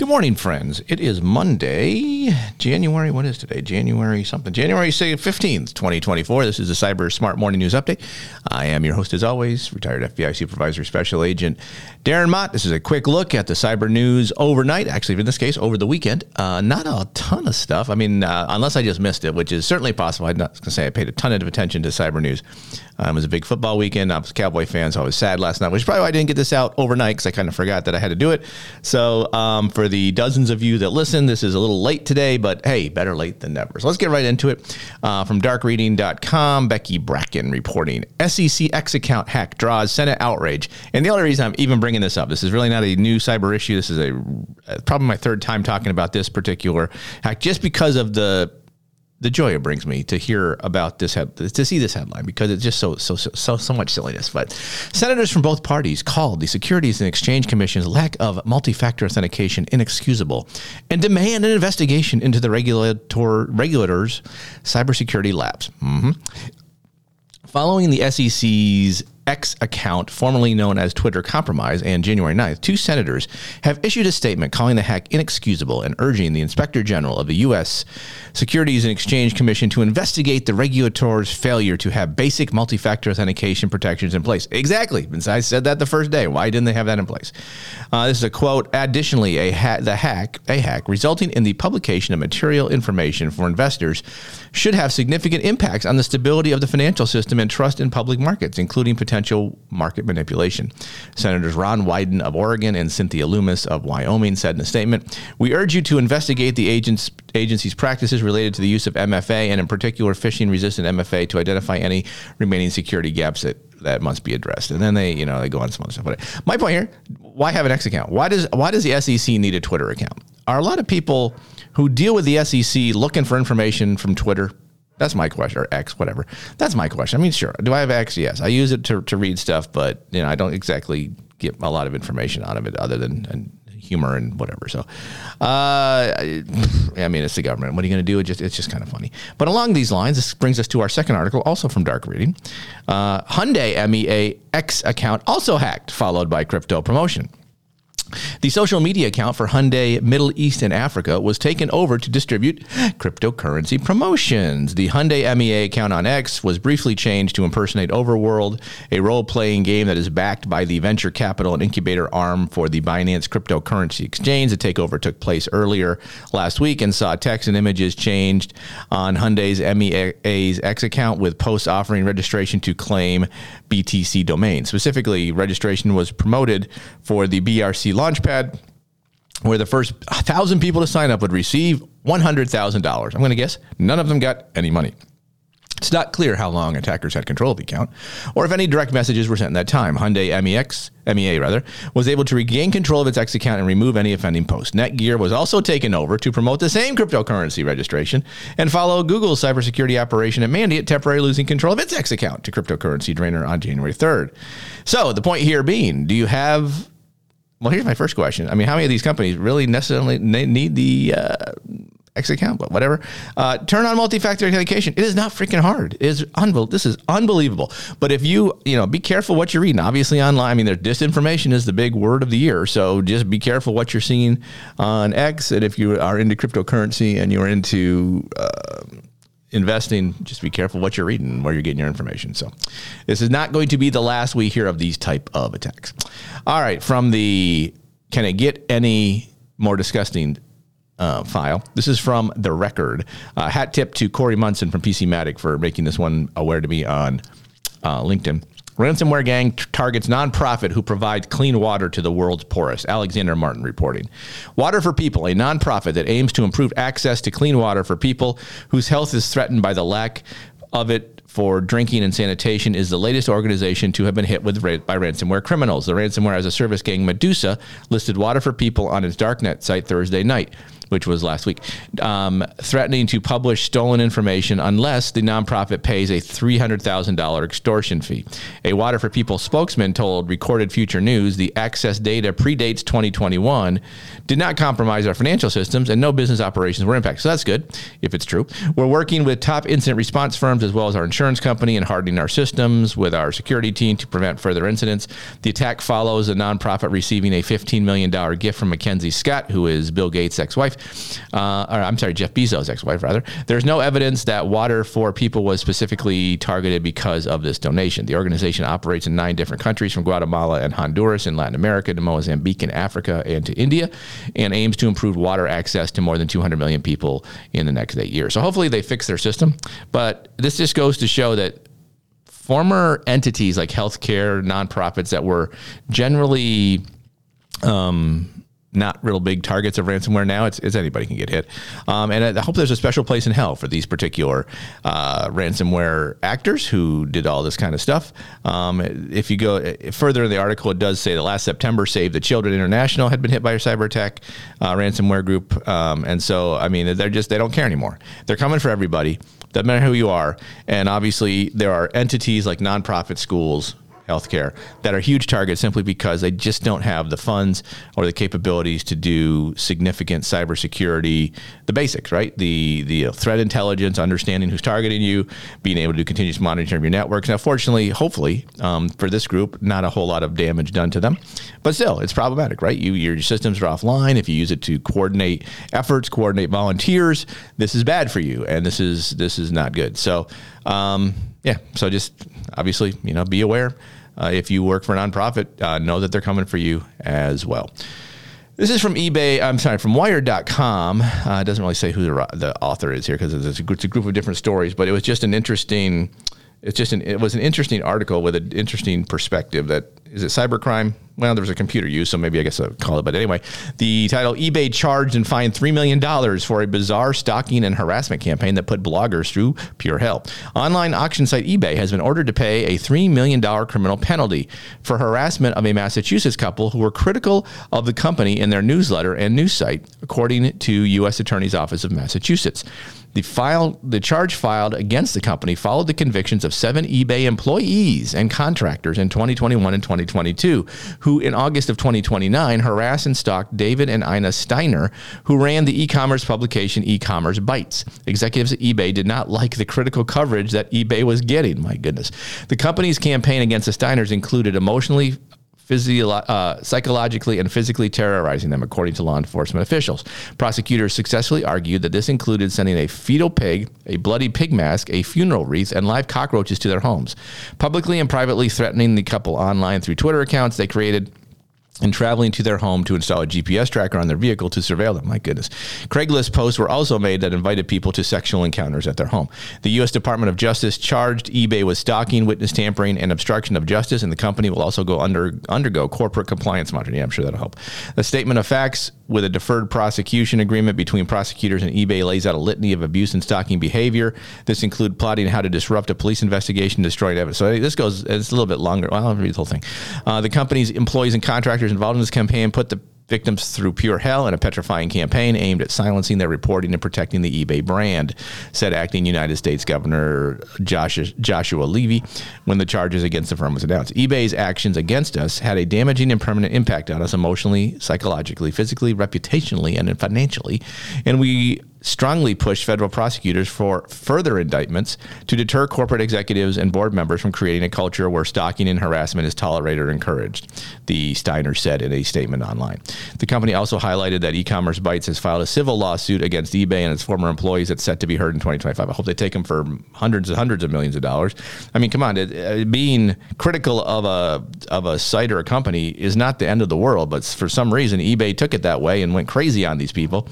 Good morning, friends. It is Monday, January, what is today? January something. January 15th, 2024. This is the Cyber Smart Morning News Update. I am your host, as always, retired FBI Supervisor Special Agent Darren Mott. This is a quick look at the cyber news overnight, actually, in this case, over the weekend. Uh, not a ton of stuff. I mean, uh, unless I just missed it, which is certainly possible. I'm not going to say I paid a ton of attention to cyber news. Um, it was a big football weekend. I was a Cowboy fan, so I was sad last night, which is probably why I didn't get this out overnight because I kind of forgot that I had to do it. So, um, for the dozens of you that listen, this is a little late today, but hey, better late than never. So let's get right into it. Uh, from darkreading.com, Becky Bracken reporting SEC X account hack draws Senate outrage. And the only reason I'm even bringing this up, this is really not a new cyber issue. This is a probably my third time talking about this particular hack, just because of the the joy it brings me to hear about this head, to see this headline because it's just so so so so much silliness. But senators from both parties called the Securities and Exchange Commission's lack of multi-factor authentication inexcusable and demand an investigation into the regulator regulators' cybersecurity labs. Mm-hmm. Following the SEC's X account, formerly known as Twitter Compromise, and January 9th, two senators have issued a statement calling the hack inexcusable and urging the Inspector General of the U.S. Securities and Exchange Commission to investigate the regulator's failure to have basic multi factor authentication protections in place. Exactly. I said that the first day. Why didn't they have that in place? Uh, this is a quote. Additionally, a ha- the hack, a hack resulting in the publication of material information for investors should have significant impacts on the stability of the financial system and trust in public markets, including potential potential market manipulation. Senators Ron Wyden of Oregon and Cynthia Lummis of Wyoming said in a statement We urge you to investigate the agent's, agency's practices related to the use of MFA and, in particular, phishing resistant MFA to identify any remaining security gaps that that must be addressed. And then they, you know, they go on some other stuff. But my point here, why have an X account? Why does why does the SEC need a Twitter account? Are a lot of people who deal with the SEC looking for information from Twitter? That's my question, or X, whatever. That's my question. I mean, sure. Do I have X? Yes. I use it to, to read stuff, but you know, I don't exactly get a lot of information out of it other than and humor and whatever. So, uh, I mean, it's the government. What are you going to do? It just, it's just kind of funny. But along these lines, this brings us to our second article, also from Dark Reading. Uh, Hyundai MEA X account also hacked, followed by crypto promotion. The social media account for Hyundai Middle East and Africa was taken over to distribute cryptocurrency promotions. The Hyundai MEA account on X was briefly changed to impersonate Overworld, a role playing game that is backed by the venture capital and incubator arm for the Binance cryptocurrency exchange. The takeover took place earlier last week and saw text and images changed on Hyundai's MEA's X account with posts offering registration to claim BTC domain. Specifically, registration was promoted for the BRC Launchpad, where the first thousand people to sign up would receive $100,000. I'm going to guess none of them got any money. It's not clear how long attackers had control of the account, or if any direct messages were sent in that time. Hyundai MEX, MEA rather, was able to regain control of its X account and remove any offending posts. Netgear was also taken over to promote the same cryptocurrency registration and follow Google's cybersecurity operation at Mandiant, temporarily losing control of its X account to cryptocurrency drainer on January 3rd. So the point here being, do you have well, here's my first question. I mean, how many of these companies really necessarily need the uh, X account? But whatever. Uh, turn on multi-factor authentication. It is not freaking hard. It is unbelievable. This is unbelievable. But if you, you know, be careful what you're reading. Obviously, online. I mean, there's disinformation is the big word of the year. So just be careful what you're seeing on X. And if you are into cryptocurrency and you're into uh, investing, just be careful what you're reading and where you're getting your information. So this is not going to be the last we hear of these type of attacks. All right, from the can it get any more disgusting uh, file? This is from the record. Uh, hat tip to Corey Munson from PCmatic for making this one aware to me on uh, LinkedIn. Ransomware gang targets nonprofit who provides clean water to the world's poorest. Alexander Martin reporting. Water for People, a nonprofit that aims to improve access to clean water for people whose health is threatened by the lack of it for drinking and sanitation is the latest organization to have been hit with by ransomware criminals. The ransomware as a service gang Medusa listed Water for People on its darknet site Thursday night. Which was last week, um, threatening to publish stolen information unless the nonprofit pays a $300,000 extortion fee. A Water for People spokesman told Recorded Future News the access data predates 2021, did not compromise our financial systems, and no business operations were impacted. So that's good if it's true. We're working with top incident response firms as well as our insurance company and hardening our systems with our security team to prevent further incidents. The attack follows a nonprofit receiving a $15 million gift from Mackenzie Scott, who is Bill Gates' ex-wife, uh, or I'm sorry, Jeff Bezos' ex-wife rather. There's no evidence that Water for People was specifically targeted because of this donation. The organization operates in nine different countries, from Guatemala and Honduras in Latin America to Mozambique in Africa and to India, and aims to improve water access to more than 200 million people in the next eight years. So hopefully they fix their system. But this just goes to show that former entities like healthcare nonprofits that were generally um, not real big targets of ransomware now. It's, it's anybody can get hit. Um, and I hope there's a special place in hell for these particular uh, ransomware actors who did all this kind of stuff. Um, if you go uh, further in the article, it does say that last September, Save the Children International had been hit by a cyber attack uh, ransomware group. Um, and so, I mean, they're just, they don't care anymore. They're coming for everybody. Doesn't matter who you are. And obviously, there are entities like nonprofit schools healthcare that are huge targets simply because they just don't have the funds or the capabilities to do significant cybersecurity, the basics, right? The the threat intelligence, understanding who's targeting you, being able to do continuous monitoring of your networks. Now, fortunately, hopefully, um, for this group, not a whole lot of damage done to them, but still, it's problematic, right? You your systems are offline. If you use it to coordinate efforts, coordinate volunteers, this is bad for you, and this is this is not good. So. Um, yeah, so just obviously, you know, be aware uh, if you work for a nonprofit, uh, know that they're coming for you as well. This is from eBay. I'm sorry, from Wired.com. Uh, it doesn't really say who the, the author is here because it's, it's a group of different stories, but it was just an interesting. It's just an. It was an interesting article with an interesting perspective. That is it. Cybercrime well, there was a computer use, so maybe I guess I'll call it. But anyway, the title eBay charged and fined $3 million for a bizarre stalking and harassment campaign that put bloggers through pure hell. Online auction site eBay has been ordered to pay a $3 million criminal penalty for harassment of a Massachusetts couple who were critical of the company in their newsletter and news site, according to U.S. Attorney's Office of Massachusetts. The file, the charge filed against the company followed the convictions of seven eBay employees and contractors in 2021 and 2022, who in August of 2029 harassed and stalked David and Ina Steiner, who ran the e-commerce publication E-commerce Bytes. Executives at eBay did not like the critical coverage that eBay was getting. My goodness, the company's campaign against the Steiners included emotionally physio- uh, psychologically and physically terrorizing them, according to law enforcement officials. Prosecutors successfully argued that this included sending a fetal pig, a bloody pig mask, a funeral wreath, and live cockroaches to their homes. Publicly and privately threatening the couple online through Twitter accounts, they created and traveling to their home to install a GPS tracker on their vehicle to surveil them. My goodness. Craigslist posts were also made that invited people to sexual encounters at their home. The U.S. Department of Justice charged eBay with stalking, witness tampering, and obstruction of justice, and the company will also go under undergo corporate compliance monitoring. Yeah, I'm sure that'll help. The statement of facts with a deferred prosecution agreement between prosecutors and eBay lays out a litany of abuse and stalking behavior. This include plotting how to disrupt a police investigation, destroying evidence. So this goes, it's a little bit longer. Well, I'll read the whole thing. Uh, the company's employees and contractors involved in this campaign put the victims through pure hell in a petrifying campaign aimed at silencing their reporting and protecting the eBay brand, said acting United States Governor Joshua, Joshua Levy when the charges against the firm was announced. eBay's actions against us had a damaging and permanent impact on us emotionally, psychologically, physically, reputationally, and financially, and we strongly pushed federal prosecutors for further indictments to deter corporate executives and board members from creating a culture where stalking and harassment is tolerated or encouraged, the Steiner said in a statement online. The company also highlighted that e-commerce Bytes has filed a civil lawsuit against eBay and its former employees that's set to be heard in 2025. I hope they take them for hundreds and hundreds of millions of dollars. I mean, come on, it, uh, being critical of a of a site or a company is not the end of the world, but for some reason eBay took it that way and went crazy on these people,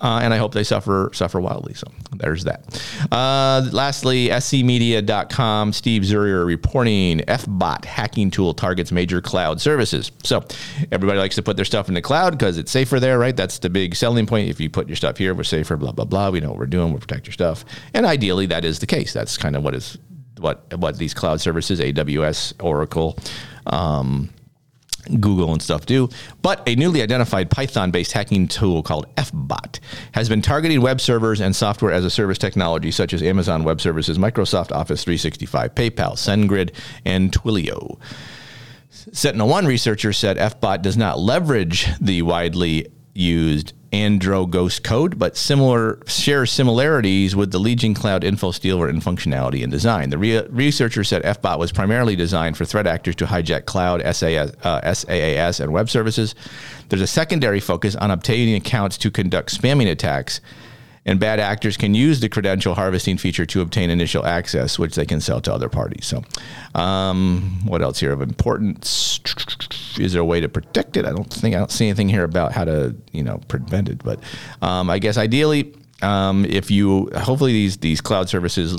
uh, and I hope they suffer suffer suffer wildly. So there's that. Uh, lastly, scmedia.com, Steve Zurier reporting FBot hacking tool targets major cloud services. So everybody likes to put their stuff in the cloud because it's safer there, right? That's the big selling point. If you put your stuff here, we're safer, blah, blah, blah. We know what we're doing. We protect your stuff. And ideally, that is the case. That's kind of what is what what these cloud services, AWS, Oracle, um, Google and stuff do. But a newly identified Python based hacking tool called FBot has been targeting web servers and software as a service technology such as Amazon Web Services, Microsoft Office 365, PayPal, SendGrid, and Twilio. SentinelOne researchers said FBot does not leverage the widely used AndroxGh0st code, but similar share similarities with the Legion Cloud info stealer in functionality and design. The re- researcher said FBot was primarily designed for threat actors to hijack cloud, SAS, uh, SaaS, and web services. There's a secondary focus on obtaining accounts to conduct spamming attacks and bad actors can use the credential harvesting feature to obtain initial access, which they can sell to other parties. So, um, what else here of importance? Is there a way to protect it? I don't think I don't see anything here about how to you know prevent it, but um, I guess ideally. Um, if you hopefully these these cloud services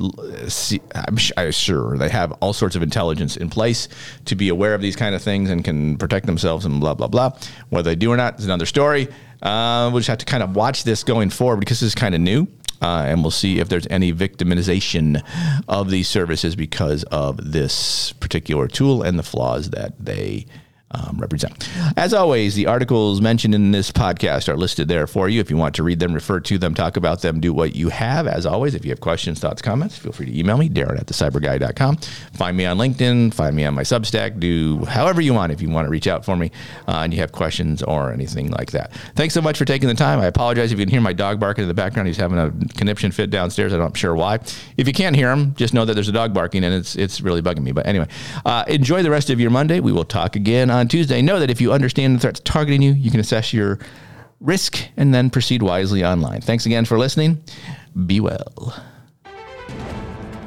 see, I'm, sure they have all sorts of intelligence in place to be aware of these kind of things and can protect themselves and blah blah blah whether they do or not is another story uh, we'll just have to kind of watch this going forward because this is kind of new. Uh, and we'll see if there's any victimization of these services because of this particular tool and the flaws that they um, represent. As always, the articles mentioned in this podcast are listed there for you. If you want to read them, refer to them, talk about them, do what you have. As always, if you have questions, thoughts, comments, feel free to email me, Darren at thecyburguy.com. Find me on LinkedIn, find me on my Substack, do however you want if you want to reach out for me uh, and you have questions or anything like that. Thanks so much for taking the time. I apologize if you can hear my dog barking in the background. He's having a conniption fit downstairs. I'm not sure why. If you can't hear him, just know that there's a dog barking and it's, it's really bugging me. But anyway, uh, enjoy the rest of your Monday. We will talk again on on Tuesday, know that if you understand the threats targeting you, you can assess your risk and then proceed wisely online. Thanks again for listening. Be well.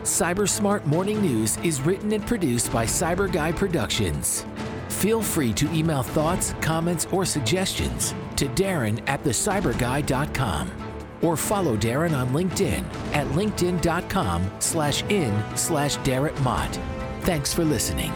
Cybersmart Morning News is written and produced by Cyber Guy Productions. Feel free to email thoughts, comments, or suggestions to Darren at thecyburguy.com or follow Darren on LinkedIn at linkedin.com slash in slash Darren Mott. Thanks for listening.